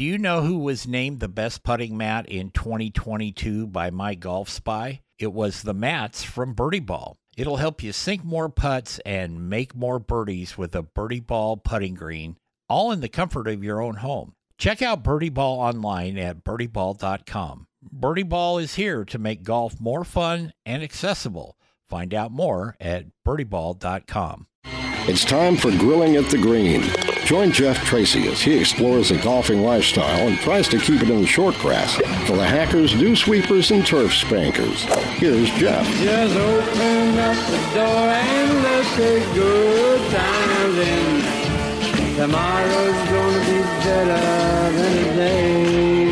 Do you know who was named the best putting mat in 2022 by My Golf Spy? It was the mats from Birdie Ball. It'll help you sink more putts and make more birdies with a Birdie Ball putting green, all in the comfort of your own home. Check out Birdie Ball online at birdieball.com. Birdie Ball is here to make golf more fun and accessible. Find out more at birdieball.com. It's time for Grilling at the Green. Join Jeff Tracy as he explores the golfing lifestyle and tries to keep it in the short grass for the hackers, dew sweepers, and turf spankers. Here's Jeff. Just open up the door and let's take good times in. Tomorrow's gonna be better than today.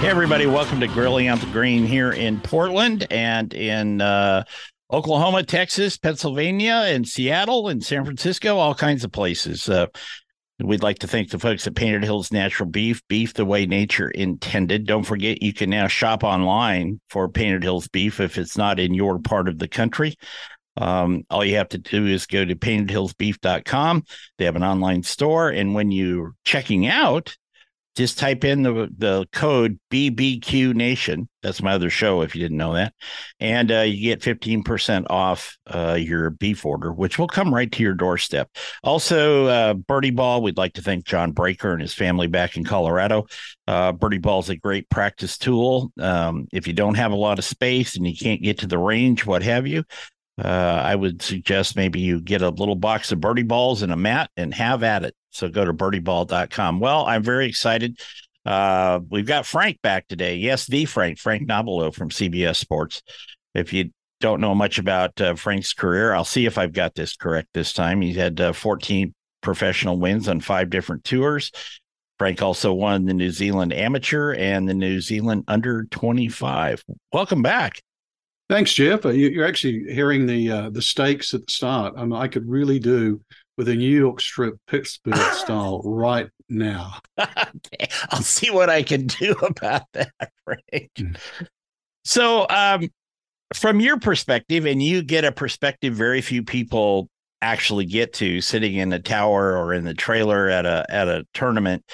Hey, everybody, welcome to Grilling at the Green here in Portland and in uh, Oklahoma, Texas, Pennsylvania, and Seattle, and San Francisco, all kinds of places. Uh, we'd like to thank the folks at Painted Hills Natural Beef, beef the way nature intended. Don't forget, you can now shop online for Painted Hills beef if it's not in your part of the country. Um, all you have to do is go to paintedhillsbeef.com. They have an online store. And when you're checking out, just type in the the code BBQ Nation. That's my other show, if you didn't know that, and uh, you get fifteen percent off uh, your beef order, which will come right to your doorstep. Also, uh, Birdie Ball. We'd like to thank John Breaker and his family back in Colorado. Uh, Birdie Ball is a great practice tool. Um, if you don't have a lot of space and you can't get to the range, what have you. Uh, I would suggest maybe you get a little box of birdie balls and a mat and have at it. So go to birdieball.com. Well, I'm very excited. Uh, we've got Frank back today. Yes, the Frank, Frank Nobilo from CBS Sports. If you don't know much about uh, Frank's career, I'll see if I've got this correct this time. He's had uh, 14 professional wins on five different tours. Frank also won the New Zealand Amateur and the New Zealand Under 25. Welcome back. Thanks, Jeff. Uh, you, are actually hearing the uh, the stakes at the start. I, mean, I could really do with a New York strip Pittsburgh style right now. okay. I'll see what I can do about that, Frank. Mm. So, um, from your perspective, and you get a perspective very few people actually get to sitting in a tower or in the trailer at a at a tournament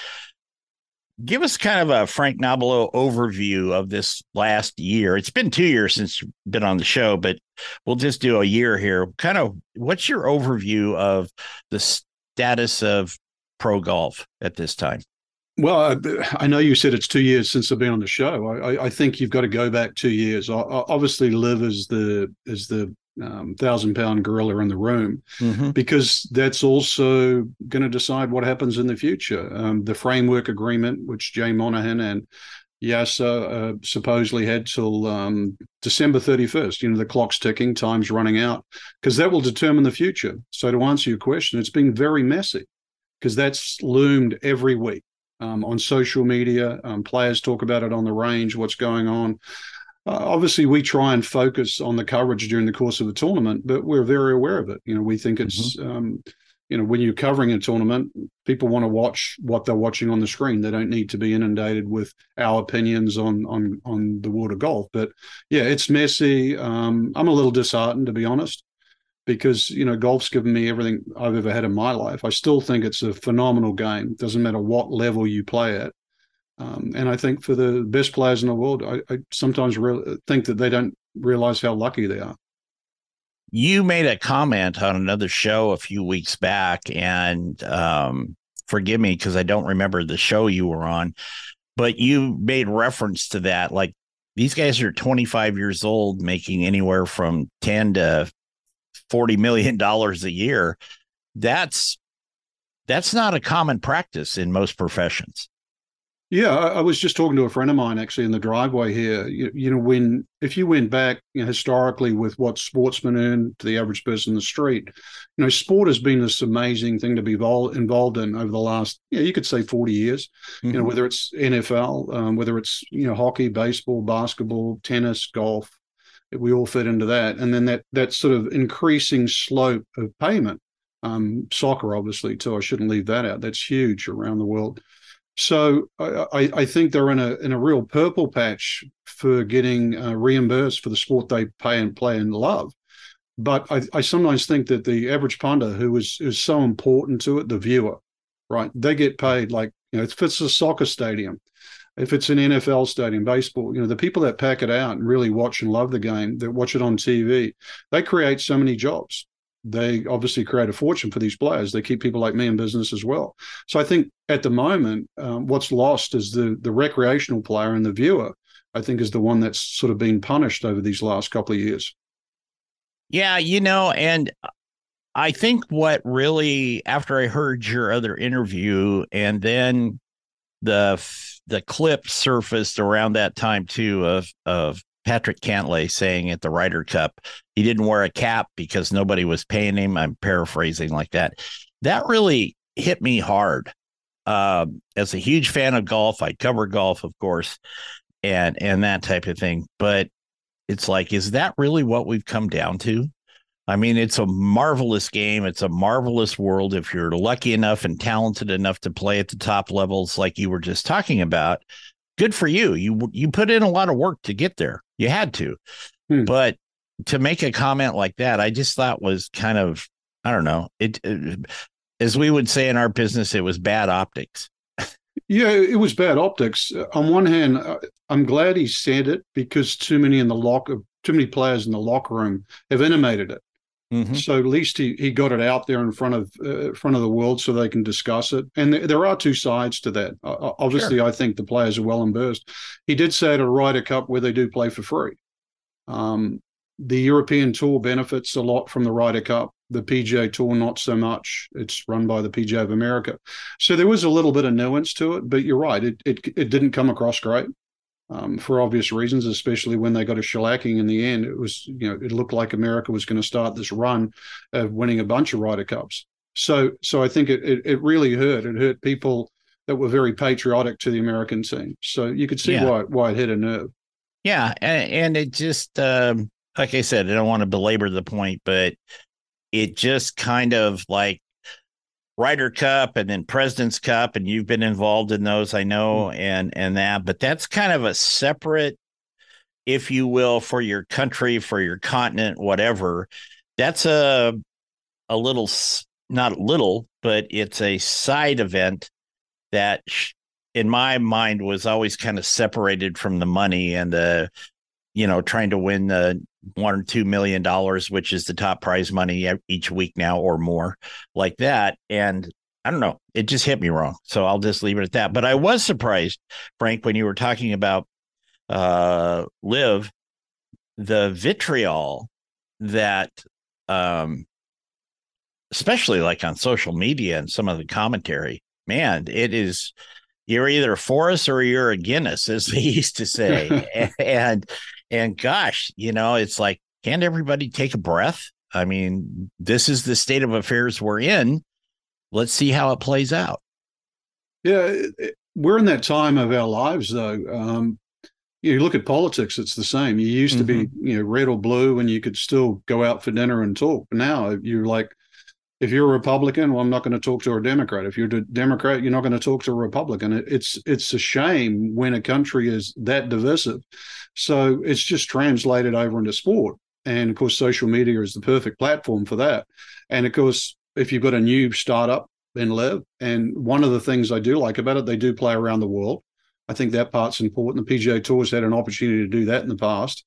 give us kind of a Frank Nobilo overview of this last year. It's been two years since you've been on the show, but we'll just do a year here. Kind of what's your overview of the status of pro golf at this time? Well, I know you said it's two years since I've been on the show. I, I think you've got to go back two years. Obviously, LIV is the is the um, thousand pound gorilla in the room mm-hmm. because that's also going to decide what happens in the future. Um, the framework agreement, which Jay Monahan and Yasir uh, supposedly had till um, December 31st. You know, the clock's ticking, time's running out, because that will determine the future. So, to answer your question, it's been very messy because that's loomed every week um, on social media. Um, players talk about it on the range, what's going on. Uh, obviously, we try and focus on the coverage during the course of the tournament, but we're very aware of it. You know, we think it's, mm-hmm. um, you know, when you're covering a tournament, people want to watch what they're watching on the screen. They don't need to be inundated with our opinions on on on the world of golf. But yeah, it's messy. Um, I'm a little disheartened, to be honest, because you know golf's given me everything I've ever had in my life. I still think it's a phenomenal game. Doesn't matter what level you play at. Um, and I think for the best players in the world, I, I sometimes re- think that they don't realize how lucky they are. You made a comment on another show a few weeks back, and um, forgive me because I don't remember the show you were on, but you made reference to that. Like these guys are 25 years old, making anywhere from 10 to 40 million dollars a year. That's that's not a common practice in most professions. Yeah, I, was just talking to a friend of mine actually in the driveway here. You, you know, when if you went back you know, historically with what sportsmen earn to the average person in the street, you know, sport has been this amazing thing to be vol- involved in over the last, you know, you could say forty years. Mm-hmm. You know, mm-hmm. whether it's NFL, um, whether it's you know hockey, baseball, basketball, tennis, golf, we all fit into that. And then that that sort of increasing slope of payment. Um, soccer, obviously, too. I shouldn't leave that out. That's huge around the world. So I, I, think they're in a in a real purple patch for getting uh, reimbursed for the sport they pay and play and love. But I, I sometimes think that the average punter, who is is so important to it, the viewer, right? They get paid like You know, if it's a soccer stadium, if it's an NFL stadium, baseball, you know, the people that pack it out and really watch and love the game, that watch it on TV, they create so many jobs. They obviously create a fortune for these players. They keep people like me in business as well. So I think at the moment, um, what's lost is the the recreational player and the viewer. I think is the one that's sort of been punished over these last couple of years. Yeah, you know, and I think what really after I heard your other interview and then the the clip surfaced around that time too of of Patrick Cantlay saying at the Ryder Cup he didn't wear a cap because nobody was paying him. I'm paraphrasing like that. That really hit me hard. Um, as a huge fan of golf, I cover golf, of course, and and that type of thing. But it's like, is that really what we've come down to? I mean, it's a marvelous game. It's a marvelous world. If you're lucky enough and talented enough to play at the top levels, like you were just talking about, good for you. You you put in a lot of work to get there. You had to, hmm. but to make a comment like that, I just thought was kind of I don't know. It, it as we would say in our business, it was bad optics. Yeah, it was bad optics. On one hand, uh, I'm glad he said it because too many in the locker, too many players in the locker room have animated it. Mm-hmm. So at least he he got it out there in front of uh, front of the world so they can discuss it. And th- there are two sides to that. Uh, obviously, sure. I think the players are well embarrassed. He did say at a Ryder Cup where they do play for free. Um, the European Tour benefits a lot from the Ryder Cup. The PGA Tour, not so much. It's run by the PGA of America. So there was a little bit of nuance to it, but you're right. It it, it didn't come across great um, for obvious reasons, especially when they got a shellacking in the end. It was, you know, it looked like America was going to start this run of winning a bunch of Ryder Cups. So, so I think it, it, it really hurt. It hurt people that were very patriotic to the American team. So you could see yeah. why why it hit a nerve. Yeah, and, and it just um, like I said, I don't want to belabor the point, but it just kind of like Ryder Cup and then President's Cup, and you've been involved in those, I know, mm-hmm. and and that, but that's kind of a separate, if you will, for your country, for your continent, whatever. That's a a little, not little, but it's a side event that, in my mind, was always kind of separated from the money and the, you know, trying to win the one or two million dollars, which is the top prize money each week now or more, like that. And I don't know, it just hit me wrong. So I'll just leave it at that. But I was surprised, Frank, when you were talking about uh LIV, the vitriol that um especially like on social media and some of the commentary, man, it is you're either for us or you're against us, as they used to say. and and gosh, you know, it's like, can't everybody take a breath? I mean, this is the state of affairs we're in. Let's see how it plays out. Yeah, we're in that time of our lives, though. Um, you look at politics; it's the same. You used mm-hmm. to be, mm-hmm. you know, red or blue, and you could still go out for dinner and talk. Now you're like, if you're a Republican, well, I'm not going to talk to a Democrat. If you're a Democrat, you're not going to talk to a Republican. It's it's a shame when a country is that divisive. So it's just translated over into sport. And of course, social media is the perfect platform for that. And of course, if you've got a new startup in LIV, and one of the things I do like about it, they do play around the world. I think that part's important. The PGA Tour's had an opportunity to do that in the past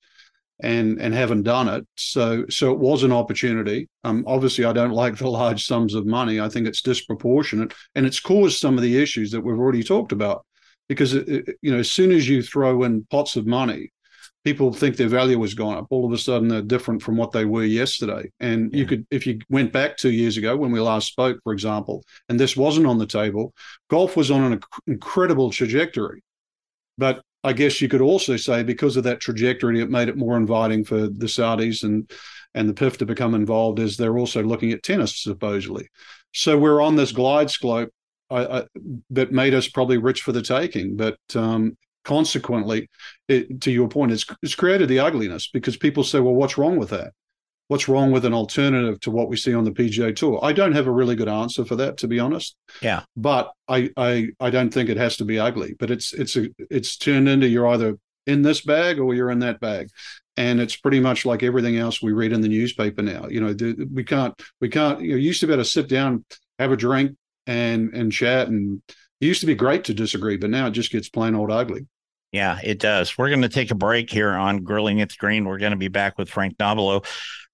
and and haven't done it. So so it was an opportunity. Um, obviously, I don't like the large sums of money. I think it's disproportionate, and it's caused some of the issues that we've already talked about. Because it, it, you know, as soon as you throw in pots of money, people think their value has gone up. All of a sudden, they're different from what they were yesterday. And yeah. you could, if you went back two years ago when we last spoke, for example, and this wasn't on the table, golf was on an incredible trajectory. But I guess you could also say because of that trajectory, it made it more inviting for the Saudis and and the PIF to become involved as they're also looking at tennis supposedly. So we're on this glide slope I, I, that made us probably rich for the taking. But um, consequently, it, to your point, it's, it's created the ugliness because people say, well, what's wrong with that? What's wrong with an alternative to what we see on the PGA Tour? I don't have a really good answer for that, to be honest. Yeah, but I I, I don't think it has to be ugly. But it's it's a it's turned into you're either in this bag or you're in that bag, and it's pretty much like everything else we read in the newspaper now. You know, we can't we can't. You know, used to be able to sit down, have a drink, and and chat and It used to be great to disagree, but now it just gets plain old ugly. Yeah, it does. We're going to take a break here on Grilling at the Green. We're going to be back with Frank Nobilo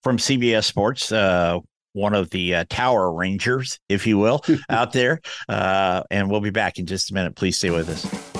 from CBS Sports, uh, one of the uh, Tower Rangers, if you will, out there. Uh, and we'll be back in just a minute. Please stay with us.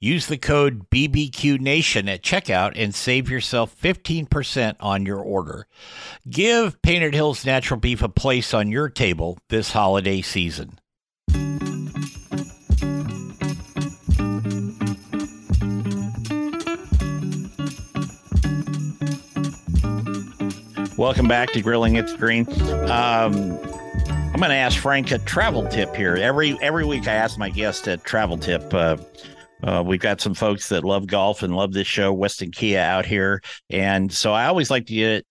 Use the code BBQ at checkout and save yourself 15% on your order. Give Painted Hills Natural Beef a place on your table this holiday season. Welcome back to Grilling It's Green. Um, I'm going to ask Frank a travel tip here. Every every week, I ask my guest a travel tip. Uh, uh, we've got some folks that love golf and love this show, Weston Kia out here. And so I always like to get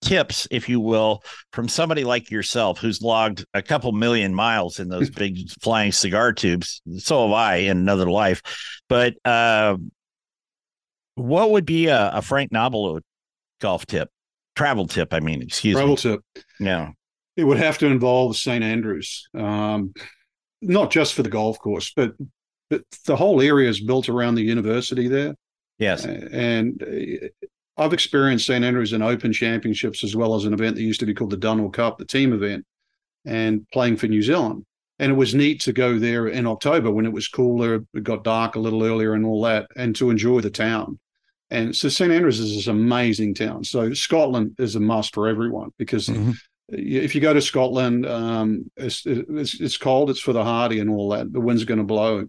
tips, if you will, from somebody like yourself who's logged a couple million miles in those big flying cigar tubes. So have I in another life. But uh, what would be a, a Frank Nobilo golf tip? Travel tip, I mean, excuse Travel me. Travel tip. Yeah. It would have to involve St. Andrews. Um, not just for the golf course, but but the whole area is built around the university there. Yes, and uh, I've experienced St Andrews in Open Championships as well as an event that used to be called the Dunhill Cup, the team event, and playing for New Zealand. And it was neat to go there in October when it was cooler, it got dark a little earlier, and all that, and to enjoy the town. And so St Andrews is this amazing town. So Scotland is a must for everyone because mm-hmm if you go to Scotland, um, it's, it's, it's cold. It's for the hardy and all that. The wind's going to blow,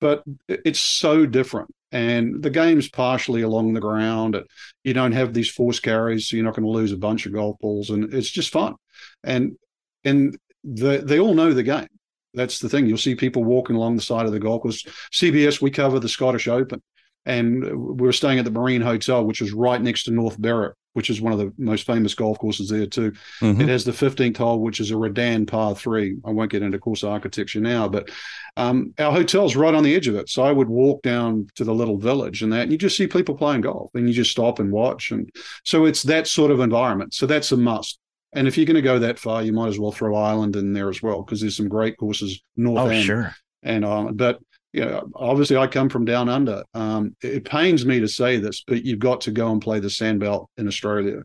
but it's so different. And the game's partially along the ground. You don't have these force carries, so you're not going to lose a bunch of golf balls, and it's just fun. And and the, they all know the game. That's the thing. You'll see people walking along the side of the golf course. CBS, we cover the Scottish Open, and we are staying at the Marine Hotel, which is right next to North Berwick which is one of the most famous golf courses there too. Mm-hmm. It has the 15th hole, which is a Redan par three. I won't get into course architecture now, but um, our hotel's right on the edge of it. So I would walk down to the little village and that, and you just see people playing golf, and you just stop and watch. And so it's that sort of environment. So that's a must. And if you're going to go that far, you might as well throw Ireland in there as well because there's some great courses north oh, end sure. and Ireland. But you know, obviously I come from down under. Um, it pains me to say this, but you've got to go and play the Sandbelt in Australia.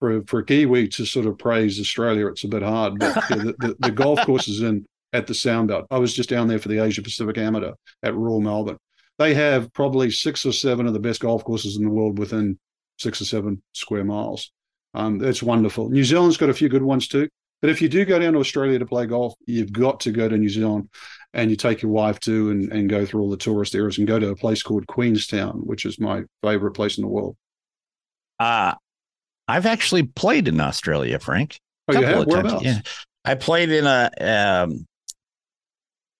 For for Kiwi to sort of praise Australia, it's a bit hard. But the, the, the, golf courses in at the Sandbelt. I was just down there for the Asia Pacific Amateur at Royal Melbourne. They have probably six or seven of the best golf courses in the world within six or seven square miles. Um, it's wonderful. New Zealand's got a few good ones too. But if you do go down to Australia to play golf, you've got to go to New Zealand and you take your wife to and, and go through all the tourist areas and go to a place called Queenstown, which is my favorite place in the world. Uh, I've actually played in Australia, Frank. Oh, you have? Whereabouts? Yeah. I played in a, um,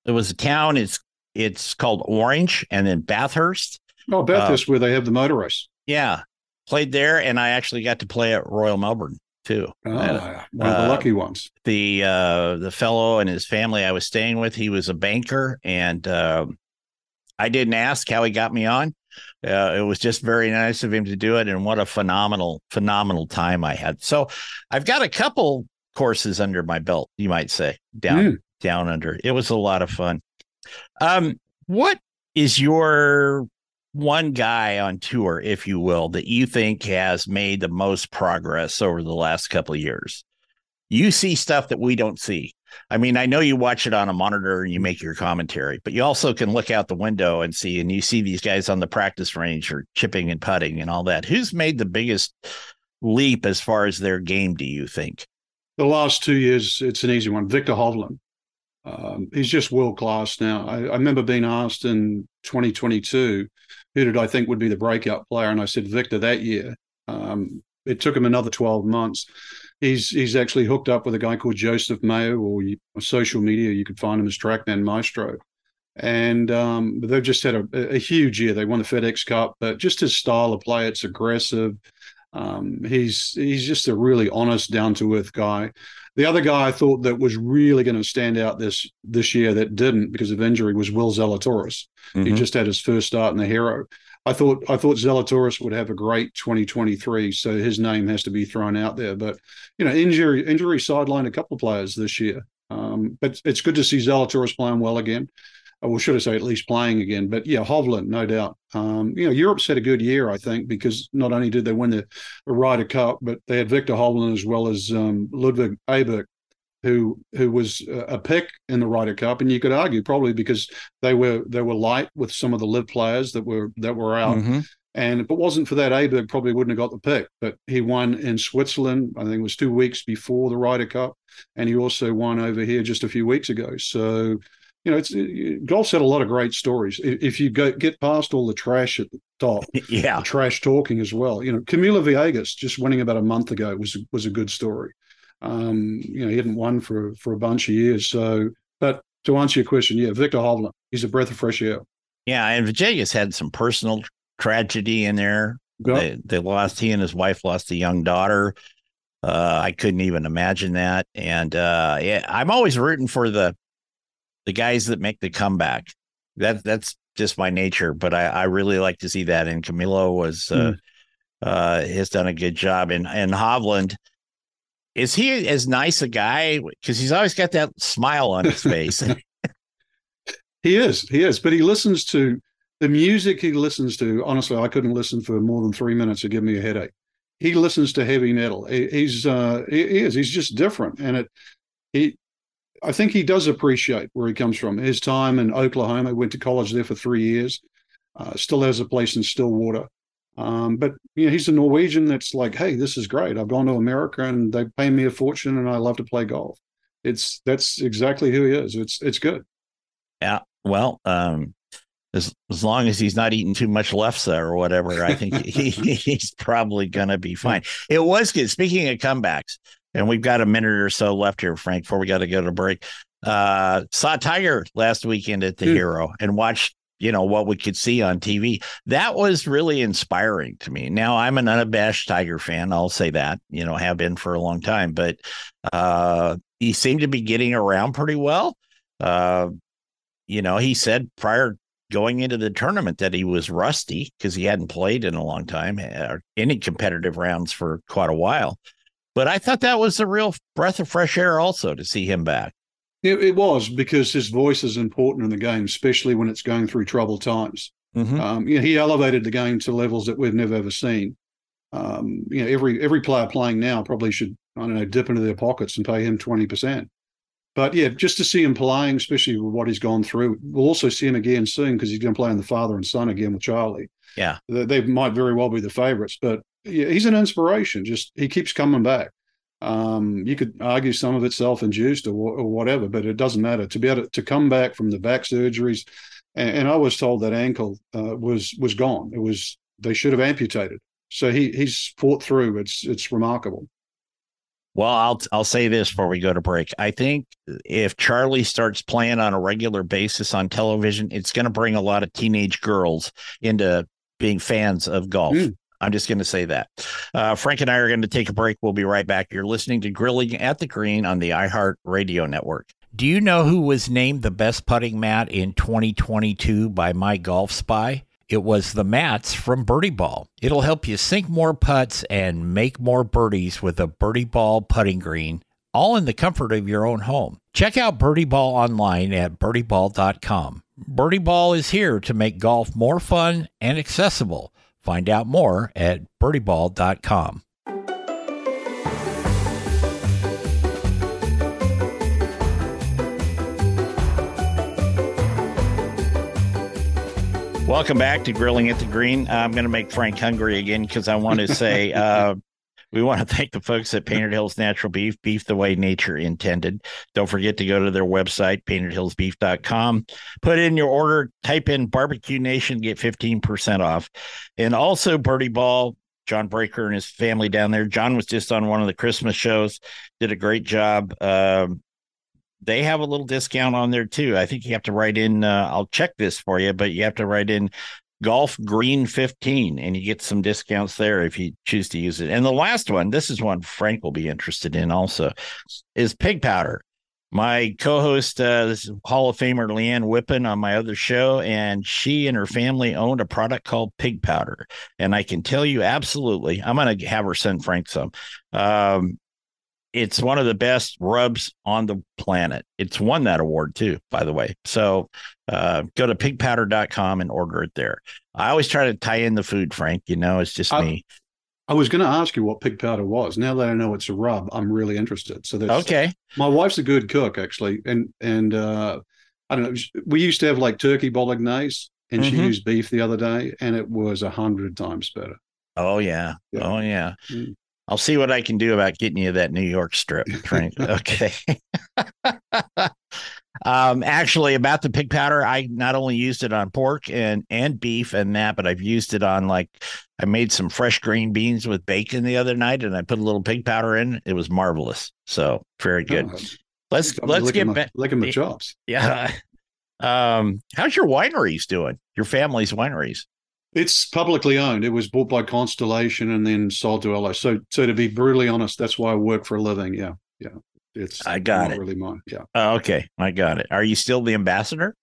it was a town. It's, it's called Orange and then Bathurst. Oh, Bathurst, uh, where they have the motor race. Yeah. Played there and I actually got to play at Royal Melbourne too. Oh, uh, one of the uh, lucky ones. The uh, the fellow and his family I was staying with, he was a banker, and uh, I didn't ask how he got me on. Uh, it was just very nice of him to do it, and what a phenomenal, phenomenal time I had. So, I've got a couple courses under my belt, you might say, down mm. down under. It was a lot of fun. Um, what is your one guy on tour, if you will, that you think has made the most progress over the last couple of years? You see stuff that we don't see. I mean, I know you watch it on a monitor and you make your commentary, but you also can look out the window and see, and you see these guys on the practice range or chipping and putting and all that. Who's made the biggest leap as far as their game, do you think? The last two years, it's an easy one. Viktor Hovland. Um, he's just world class now. I, I, remember being asked in 2022 who did I think would be the breakout player, and I said Viktor that year. Um, it took him another 12 months. He's he's actually hooked up with a guy called Joseph Mayo, or you, social media you could find him as Trackman Maestro, and um, they've just had a, a, huge year. They won the FedEx Cup, but just his style of play, it's aggressive. Um, he's he's just a really honest, down to earth guy. The other guy I thought that was really going to stand out this this year that didn't because of injury was Will Zalatoris. Mm-hmm. He just had his first start in the Hero. I thought I thought Zalatoris would have a great 2023, so his name has to be thrown out there. But you know, injury injury sidelined a couple of players this year. Um, but it's good to see Zalatoris playing well again. Well, should I say at least playing again? But yeah, Hovland, no doubt. Um, you know, Europe's had a good year, I think, because not only did they win the, the Ryder Cup, but they had Viktor Hovland as well as um, Ludvig Aberg, who who was a pick in the Ryder Cup, and you could argue probably because they were they were light with some of the LIV players that were that were out. Mm-hmm. And if it wasn't for that, Aberg probably wouldn't have got the pick. But he won in Switzerland. I think it was two weeks before the Ryder Cup, and he also won over here just a few weeks ago. So, you know, it's golf's had a lot of great stories. If you go get past all the trash at the top, yeah, the trash talking as well. You know, Camilo Villegas just winning about a month ago was was a good story. Um, you know, he hadn't won for for a bunch of years. So, but to answer your question, yeah, Viktor Hovland, he's a breath of fresh air. Yeah, and Villegas had some personal tragedy in there. Yep. They, they lost he and his wife lost a young daughter. Uh, I couldn't even imagine that. And uh, yeah, I'm always rooting for the the guys that make the comeback. That that's just my nature. But I, I really like to see that. And Camilo was uh, mm. uh, has done a good job. And and Hovland – is he as nice a guy? Because he's always got that smile on his face. he is, he is, but he listens to the music he listens to. Honestly, I couldn't listen for more than three minutes to give me a headache. He listens to heavy metal. He, he's uh, he, he is. He's just different, and it he. I think he does appreciate where he comes from. His time in Oklahoma, went to college there for three years. Uh, still has a place in Stillwater. Um, but you know, he's a Norwegian that's like, hey, this is great. I've gone to America and they pay me a fortune, and I love to play golf. It's that's exactly who he is. It's it's good. Yeah. Well, um, as as long as he's not eating too much lefse or whatever, I think he, he's probably gonna be fine. It was good. Speaking of comebacks, and we've got a minute or so left here, Frank, before we got to go to break. Uh, saw Tiger last weekend at the Dude. Hero and watched you know what we could see on TV. That was really inspiring to me. Now I'm an unabashed Tiger fan. I'll say that. You know, have been for a long time, but uh, he seemed to be getting around pretty well. Uh, you know, he said prior going into the tournament that he was rusty because he hadn't played in a long time eh, or any competitive rounds for quite a while. But I thought that was a real breath of fresh air also to see him back. It, it, was because his voice is important in the game, especially when it's going through troubled times. Mm-hmm. Um, you know, he elevated the game to levels that we've never ever seen. Um, you know, every every player playing now probably should I don't know dip into their pockets and pay him twenty percent. But yeah, just to see him playing, especially with what he's gone through, we'll also see him again soon because he's going to play in the father and son again with Charlie. Yeah, they, they might very well be the favorites, but yeah, he's an inspiration. Just he keeps coming back. Um, you could argue some of it's self-induced or, or, whatever, but it doesn't matter. To be able to, to come back from the back surgeries, and, and I was told that ankle uh, was was gone. It was they should have amputated. So he he's fought through. It's it's remarkable. Well, I'll I'll say this before we go to break. I think if Charlie starts playing on a regular basis on television, it's going to bring a lot of teenage girls into being fans of golf. Mm. I'm just going to say that. Uh, Frank and I are going to take a break. We'll be right back. You're listening to Grilling at the Green on the iHeart Radio Network. Do you know who was named the best putting mat in 2022 by My Golf Spy? It was the mats from Birdie Ball. It'll help you sink more putts and make more birdies with a Birdie Ball putting green, all in the comfort of your own home. Check out Birdie Ball online at birdieball.com. Birdie Ball is here to make golf more fun and accessible. Find out more at birdieball.com. Welcome back to Grilling at the Green. I'm going to make Frank hungry again because I want to say uh, We want to thank the folks at Painted Hills Natural Beef, beef the way nature intended. Don't forget to go to their website, paintedhillsbeef.com. Put in your order, type in barbecue nation, get 15% off. And also, Birdie Ball, John Breaker and his family down there. John was just on one of the Christmas shows, did a great job. Um, they have a little discount on there too. I think you have to write in. Uh, I'll check this for you, but you have to write in golf green 15 and you get some discounts there if you choose to use it. And the last one, this is one Frank will be interested in also, is pig powder. My co-host, uh, this is Hall of Famer Leanne Whippen on my other show, and she and her family owned a product called pig powder. And I can tell you absolutely, I'm going to have her send Frank some. Um, it's one of the best rubs on the planet. It's won that award too, by the way. So uh, go to pigpowder.com and order it there. I always try to tie in the food, Frank. You know, it's just I, me. I was going to ask you what pig powder was. Now that I know it's a rub, I'm really interested. So that's okay. My wife's a good cook, actually, and and uh, I don't know. We used to have like turkey bolognese, and mm-hmm. she used beef the other day, and it was a hundred times better. Oh yeah. yeah. Oh yeah. Mm. I'll see what I can do about getting you that New York strip, Frank. okay. um, actually, about the pig powder, I not only used it on pork and and beef and that, but I've used it on like I made some fresh green beans with bacon the other night, and I put a little pig powder in. It was marvelous. So very good. Oh, let's let's get back. Licking my chops. Yeah. Um, how's your wineries doing? Your family's wineries? It's publicly owned. It was bought by Constellation and then sold to LA. So, so to be brutally honest, that's why I work for a living. Yeah, yeah. It's I got it. Really mine. Yeah. Oh, okay, I got it. Are you still the ambassador?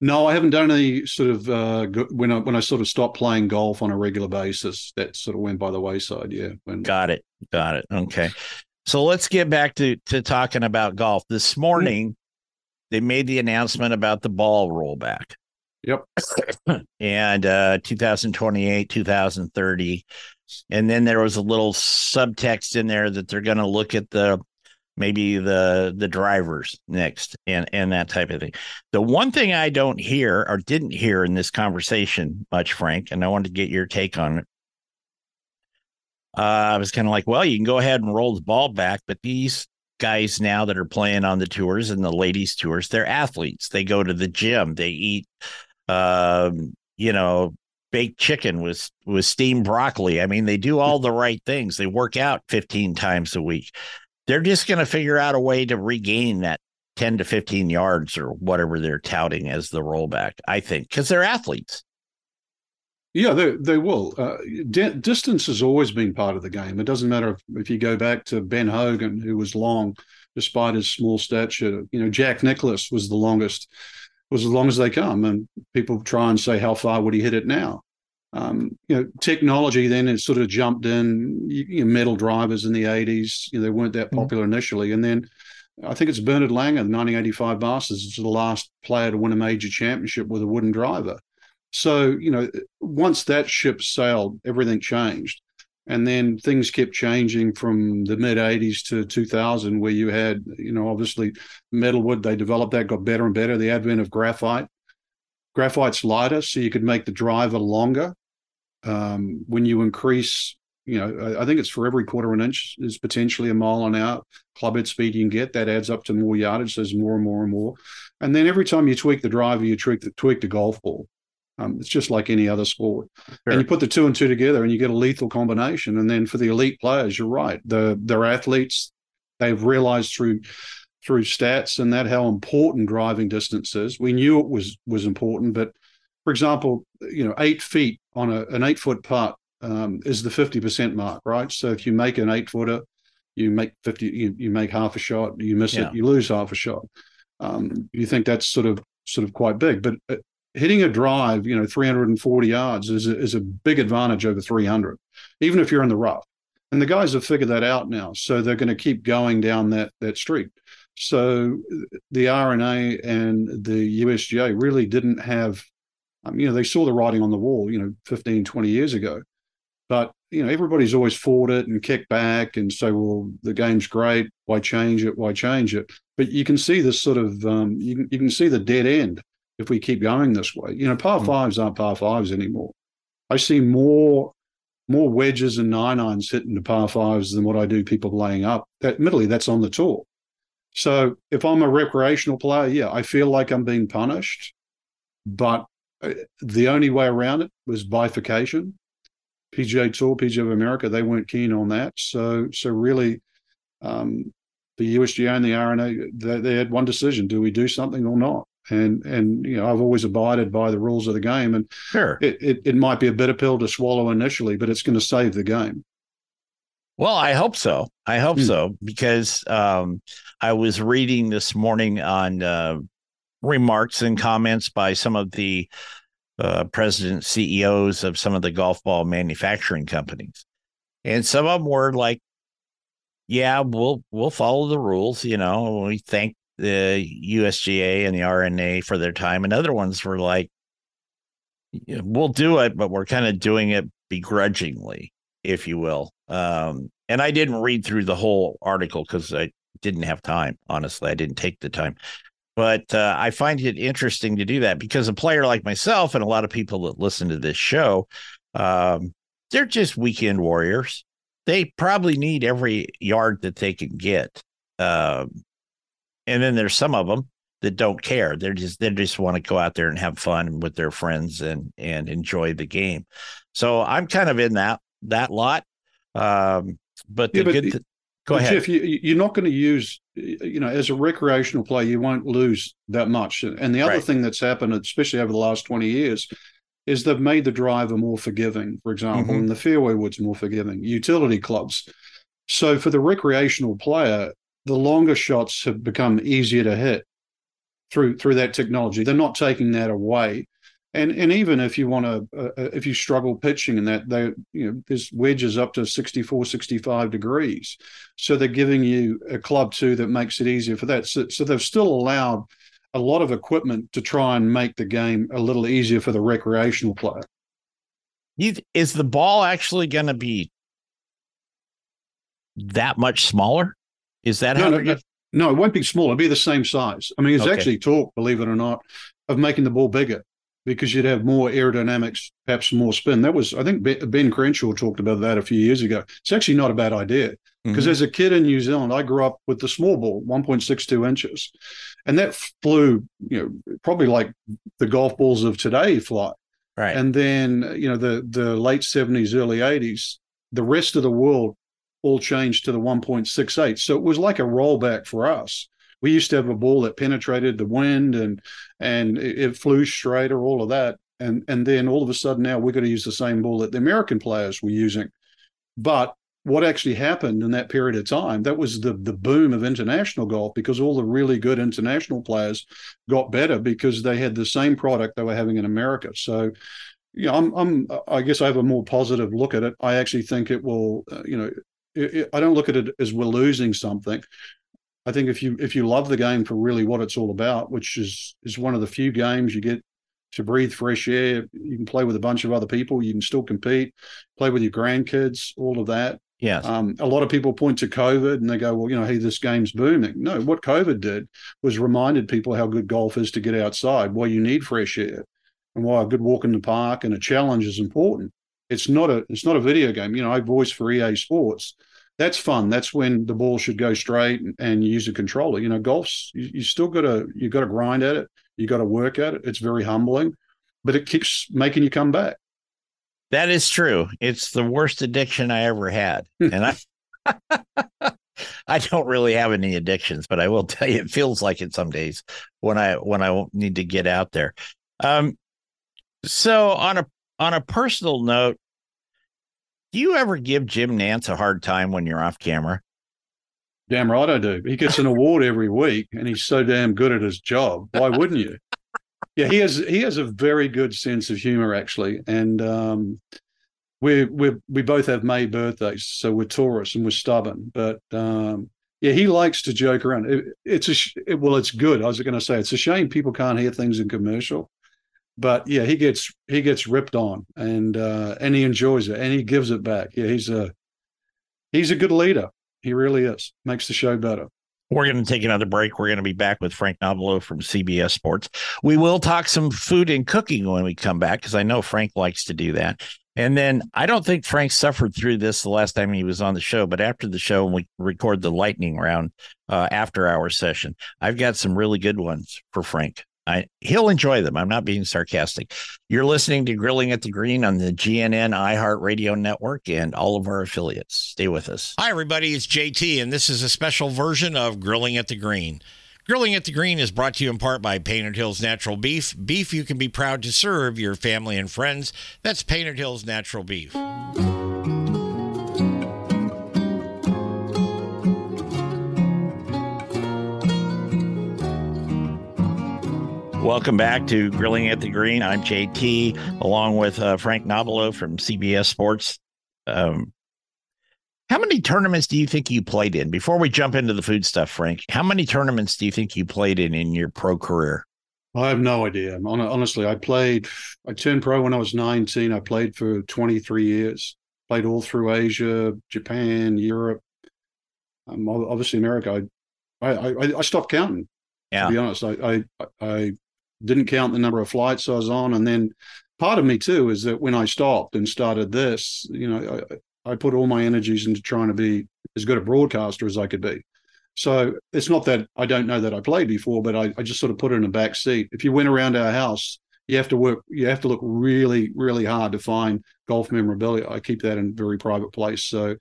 No, I haven't done any sort of uh, when I when I sort of stopped playing golf on a regular basis. That sort of went by the wayside. Yeah. When, got it. Got it. Okay. So let's get back to to talking about golf. This morning, mm-hmm. they made the announcement about the ball rollback. Yep. and uh 2028, 2030. And then there was a little subtext in there that they're going to look at the maybe the the drivers next and and that type of thing. The one thing I don't hear or didn't hear in this conversation much, Frank, and I wanted to get your take on it. Uh, I was kind of like, well, you can go ahead and roll the ball back, but these guys now that are playing on the tours and the ladies tours, they're athletes. They go to the gym, they eat um, you know, baked chicken with with steamed broccoli. I mean, they do all the right things. They work out 15 times a week. They're just going to figure out a way to regain that 10 to 15 yards or whatever they're touting as the rollback, I think, because they're athletes. Yeah, they they will. Uh, di- distance has always been part of the game. It doesn't matter if, if you go back to Ben Hogan, who was long despite his small stature. You know, Jack Nicklaus was the longest was as long as they come. And people try and say, how far would he hit it now? Um, you know, technology then has sort of jumped in. You know, metal drivers in the 80s, you know, they weren't that mm. popular mm-hmm. initially. And then I think it's Bernard Langer, the 1985 Masters, is the last player to win a major championship with a wooden driver. So, you know, once that ship sailed, everything changed and then things kept changing from the mid 80s to 2000 where you had you know obviously metalwood they developed that got better and better the advent of graphite. Graphite's lighter so you could make the driver longer. Um, when you increase you know I, I, think it's for every quarter of an inch is potentially a mile an hour club head speed you can get. That adds up to more yardage there's more and more and more. And then every time you tweak the driver you tweak the tweak the golf ball um, it's just like any other sport. Sure. And you put the two and two together and you get a lethal combination. And then for the elite players, you're right. The they're athletes. They've realized through through stats and that how important driving distance is. We knew it was was important, but for example, you know, eight feet on a, an eight foot putt um, is the fifty percent mark, right? So if you make an eight footer, you make fifty, you, you make half a shot, you miss yeah. it, you lose half a shot. Um, you think that's sort of sort of quite big, but uh, hitting a drive, you know, 340 yards is a, is a big advantage over 300, even if you're in the rough. And the guys have figured that out now, so they're going to keep going down that that street. So the R&A and the USGA really didn't have, um, you know, they saw the writing on the wall, you know, 15, 20 years ago. But you know, everybody's always fought it and kicked back and say, well, the game's great. Why change it? Why change it? But you can see this sort of, um, you, can, you can see the dead end if we keep going this way. You know, par mm. fives aren't par fives anymore. I see more more wedges and nine irons hitting the par fives than what I do people laying up. That, admittedly, that's on the tour. So if I'm a recreational player, yeah, I feel like I'm being punished, but uh, the only way around it was bifurcation. PGA Tour, PGA of America, they weren't keen on that. So, so really, um, the USGA and the R&A, they, they, had one decision: do we do something or not? And and you know, I've always abided by the rules of the game, and sure, it it, it might be a bitter pill to swallow initially, but it's going to save the game. Well, I hope so. I hope hmm. so because um, I was reading this morning on uh, remarks and comments by some of the uh, president CEOs of some of the golf ball manufacturing companies, and some of them were like, "Yeah, we'll we'll follow the rules." You know, we thank the USGA and the R&A for their time, and other ones were like, "We'll do it, but we're kind of doing it begrudgingly." if you will. Um, and I didn't read through the whole article because I didn't have time. Honestly, I didn't take the time. But uh, I find it interesting to do that because a player like myself and a lot of people that listen to this show, um, they're just weekend warriors. They probably need every yard that they can get. Um, and then there's some of them that don't care. They're just they just want to go out there and have fun with their friends and and enjoy the game. So I'm kind of in that that lot. Um, but the yeah, but good. Th- go ahead. Jeff, you, you're not going to use, you know, as a recreational player, you won't lose that much. And the other right. thing that's happened, especially over the last 20 years, is they've made the driver more forgiving, for example, mm-hmm. and the fairway woods more forgiving, utility clubs. So for the recreational player, the longer shots have become easier to hit through through that technology. They're not taking that away. And and even if you want to uh, uh, if you struggle pitching and that they you know there's wedges up to 64 65 degrees. So they're giving you a club too that makes it easier for that. So, so they've still allowed a lot of equipment to try and make the game a little easier for the recreational player. Is the ball actually going to be that much smaller is that no, how no, no, no, it won't be smaller it'll be the same size i mean it's okay. actually talk believe it or not of making the ball bigger because you'd have more aerodynamics, perhaps more spin. That was, I think, Ben Crenshaw talked about that a few years ago. It's actually not a bad idea because mm-hmm. as a kid in New Zealand, I grew up with the small ball, 1.62 inches, and that flew, you know, probably like the golf balls of today fly. Right. And then, you know, the the late 70s, early 80s, the rest of the world all changed to the 1.68. So it was like a rollback for us we used to have a ball that penetrated the wind and and it, flew straight or all of that. And and then all of a sudden now we're going to use the same ball that the American players were using. But what actually happened in that period of time that was the the boom of international golf because all the really good international players got better because they had the same product they were having in America so you know I'm I'm I guess I have a more positive look at it I actually think it will uh, you know it, it, I don't look at it as we're losing something I think if you if you love the game for really what it's all about, which is is one of the few games you get to breathe fresh air, you can play with a bunch of other people, you can still compete, play with your grandkids, all of that. Yes. Um, a lot of people point to COVID and they go, well, you know, hey, this game's booming. No, what COVID did was reminded people how good golf is to get outside, why you need fresh air, and why a good walk in the park and a challenge is important. It's not a it's not a video game. You know, I voice for EA Sports that's fun. That's when the ball should go straight and, and you use a controller. You know, golf's you, you still got to you got to grind at it. You got to work at it. It's very humbling, but it keeps making you come back. That is true. It's the worst addiction I ever had, and I. I don't really have any addictions, but I will tell you, it feels like it some days when I when I need to get out there. Um, so on a on a personal note, do you ever give Jim Nantz a hard time when you're off camera? Damn right I do. He gets an award every week, and he's so damn good at his job. Why wouldn't you? Yeah, he has he has a very good sense of humor actually, and um, we we we both have May birthdays, so we're Taurus and we're stubborn. But um, yeah, he likes to joke around. It, it's a it, well, it's good. I was going to say it's a shame people can't hear things in commercial but yeah, he gets he gets ripped on and uh, and he enjoys it and he gives it back. Yeah, he's a he's a good leader. He really is. Makes the show better. We're going to take another break. We're going to be back with Frank Nobilo from CBS Sports. We will talk some food and cooking when we come back because I know Frank likes to do that. And then I don't think Frank suffered through this the last time he was on the show, but after the show, we record the lightning round uh, after our session. I've got some really good ones for Frank. I, he'll enjoy them. I'm not being sarcastic. You're listening to Grilling at the Green on the GNN iHeartRadio network and all of our affiliates. Stay with us. Hi, everybody. It's JT, and this is a special version of Grilling at the Green. Grilling at the Green is brought to you in part by Painted Hills Natural Beef. Beef you can be proud to serve your family and friends. That's Painted Hills Natural Beef. Welcome back to Grilling at the Green. I'm JT, along with uh, Frank Nobilo from CBS Sports. Um, how many tournaments do you think you played in? Before we jump into the food stuff, Frank, how many tournaments do you think you played in in your pro career? I have no idea. Honestly, I played, I turned pro when I was 19. I played for 23 years, played all through Asia, Japan, Europe, um, obviously America. I, I, I stopped counting. Yeah. To be honest, I, I, I didn't count the number of flights I was on. And then part of me too is that when I stopped and started this, you know, I put all my energies into trying to be as good a broadcaster as I could be. So it's not that I don't know that I played before, but I, I just sort of put it in a back seat. If you went around our house, you have to work, you have to look really, really hard to find golf memorabilia. I keep that in a very private place. So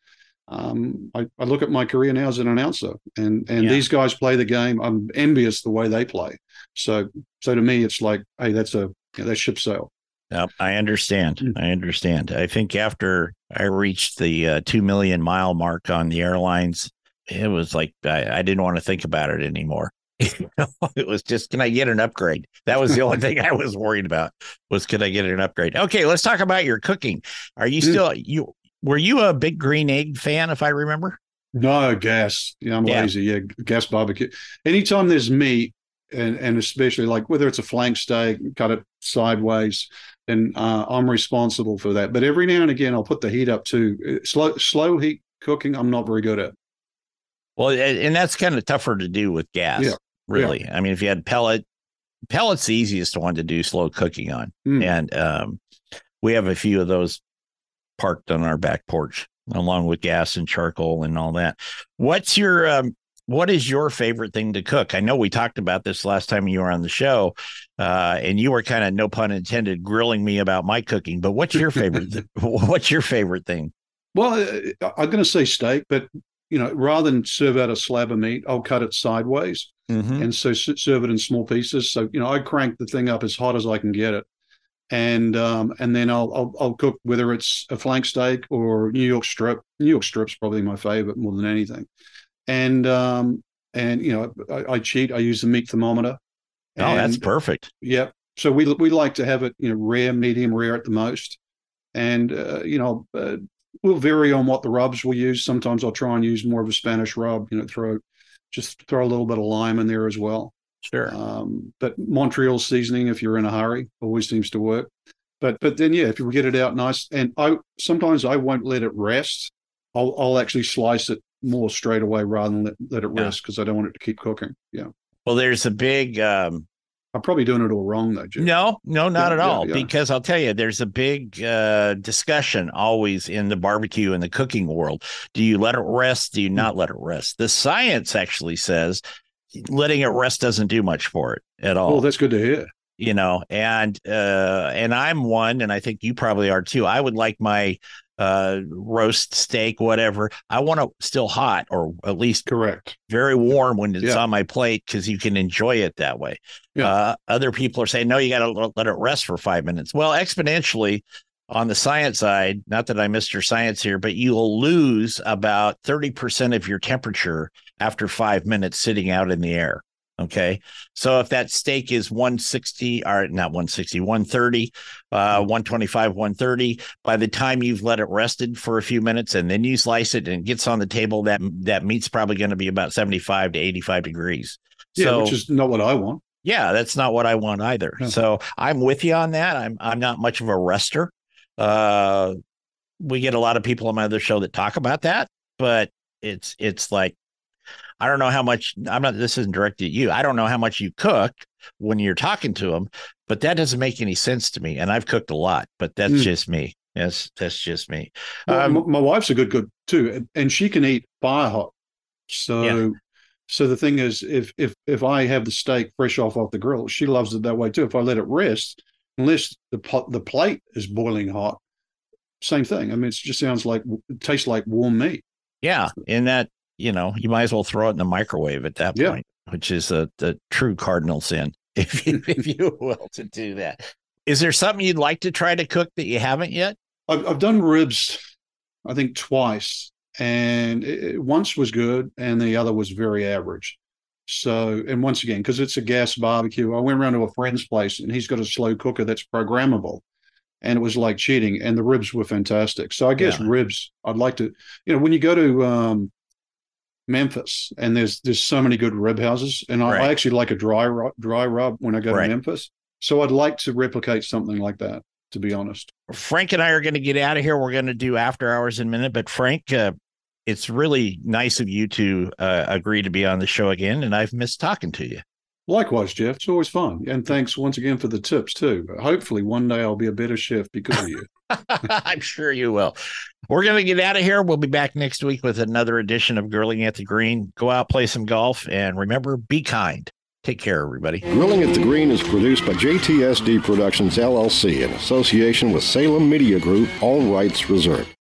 um, I, I, look at my career now as an announcer, and and yeah. these guys play the game. I'm envious the way they play. So so to me, it's like, hey, that's a yeah, that's ship sail. Yep, I understand. Hmm. I understand. I think after I reached the uh, 2 million mile mark on the airlines, it was like I, I didn't want to think about it anymore. it was just, can I get an upgrade? That was the only thing I was worried about was, could I get an upgrade? Okay, let's talk about your cooking. Are you hmm. still, you, were you a big green egg fan, if I remember? No, gas. Yeah, I'm yeah. lazy. Yeah, gas barbecue. Anytime there's meat, and, and especially like whether it's a flank steak, cut it sideways, and uh, I'm responsible for that. But every now and again, I'll put the heat up too. Uh, slow slow heat cooking, I'm not very good at. Well, and that's kind of tougher to do with gas. Yeah. Really, yeah. I mean, if you had pellet, pellet's the easiest one to do slow cooking on, mm. and um, we have a few of those parked on our back porch along with gas and charcoal and all that. What's your um, what is your favorite thing to cook? I know we talked about this last time you were on the show, uh, and you were kind of no pun intended grilling me about my cooking. But what's your favorite? what's your favorite thing? Well, uh, I'm going to say steak, but you know, rather than serve out a slab of meat, I'll cut it sideways, mm-hmm. and so serve it in small pieces. So you know, I crank the thing up as hot as I can get it, and um, and then I'll, I'll, I'll cook whether it's a flank steak or New York strip. New York strip's probably my favorite more than anything and um, and you know I, I, cheat. I use the meat thermometer. Oh, and, that's perfect. Yeah. So we we like to have it you know rare, medium rare at the most, and uh, you know uh, we'll vary on what the rubs we use. Sometimes I'll try and use more of a Spanish rub. You know, throw just throw a little bit of lime in there as well. Sure. Um, but Montreal seasoning, if you're in a hurry, always seems to work. But but then yeah, if you get it out nice, and I sometimes I won't let it rest. I'll I'll actually slice it more straight away rather than let, let it rest because. I don't want it to keep cooking. Yeah. Well, there's a big. um I'm probably doing it all wrong though, Jim. No, no, not yeah, at all. Yeah, because I'll tell you, there's a big uh, discussion always in the barbecue and the cooking world. Do you let it rest? Do you not let it rest? The science actually says letting it rest doesn't do much for it at all. Oh, that's good to hear. You know, and uh, and I'm one, and I think you probably are too. I would like my uh, roast steak, whatever. I want it still hot or at least correct, very warm when it's yeah. on my plate because you can enjoy it that way. Yeah. Uh, other people are saying, no, you got to let it rest for five minutes. Well, exponentially on the science side, not that I'm Mr. Science here, but you'll lose about 30% of your temperature after five minutes sitting out in the air. Okay. So if that steak is 160 or not 160, 130, uh, 125, 130, by the time you've let it rested for a few minutes and then you slice it and it gets on the table, that that meat's probably going to be about 75 to 85 degrees. Yeah, so, which is not what I want. Yeah, that's not what I want either. So I'm with you on that. I'm I'm not much of a rester. Uh we get a lot of people on my other show that talk about that, but it's it's like I don't know how much I'm not this isn't directed at you. I don't know how much you cook when you're talking to them, but that doesn't make any sense to me. And I've cooked a lot, but that's mm. just me. That's that's just me. Well, um, my wife's a good cook too, and she can eat fire hot. So, yeah. so the thing is, if if if I have the steak fresh off off the grill, she loves it that way too. If I let it rest, unless the pot the plate is boiling hot, same thing. I mean, it just sounds like it tastes like warm meat. Yeah, in that you know, you might as well throw it in the microwave at that point, yeah. which is a the true cardinal sin, if you, if you will, to do that. Is there something you'd like to try to cook that you haven't yet? I've, I've done ribs, I think twice, and it, once was good, and the other was very average. So, and once again, because it's a gas barbecue, I went around to a friend's place, and he's got a slow cooker that's programmable, and it was like cheating. And the ribs were fantastic. So, I guess yeah. ribs. I'd like to, you know, when you go to um, Memphis, and there's there's so many good rib houses, and I, right. I actually like a dry rub, dry rub when I go right. to Memphis. So I'd like to replicate something like that, to be honest. Frank and I are going to get out of here. We're going to do after hours in a minute, but Frank, uh, it's really nice of you to uh, agree to be on the show again, and I've missed talking to you. Likewise, Jeff. It's always fun, and thanks once again for the tips too. Hopefully, one day I'll be a better chef because of you. I'm sure you will. We're going to get out of here. We'll be back next week with another edition of Grilling at the Green. Go out, play some golf, and remember, be kind. Take care, everybody. Grilling at the Green is produced by JTSD Productions LLC in association with Salem Media Group, all rights reserved.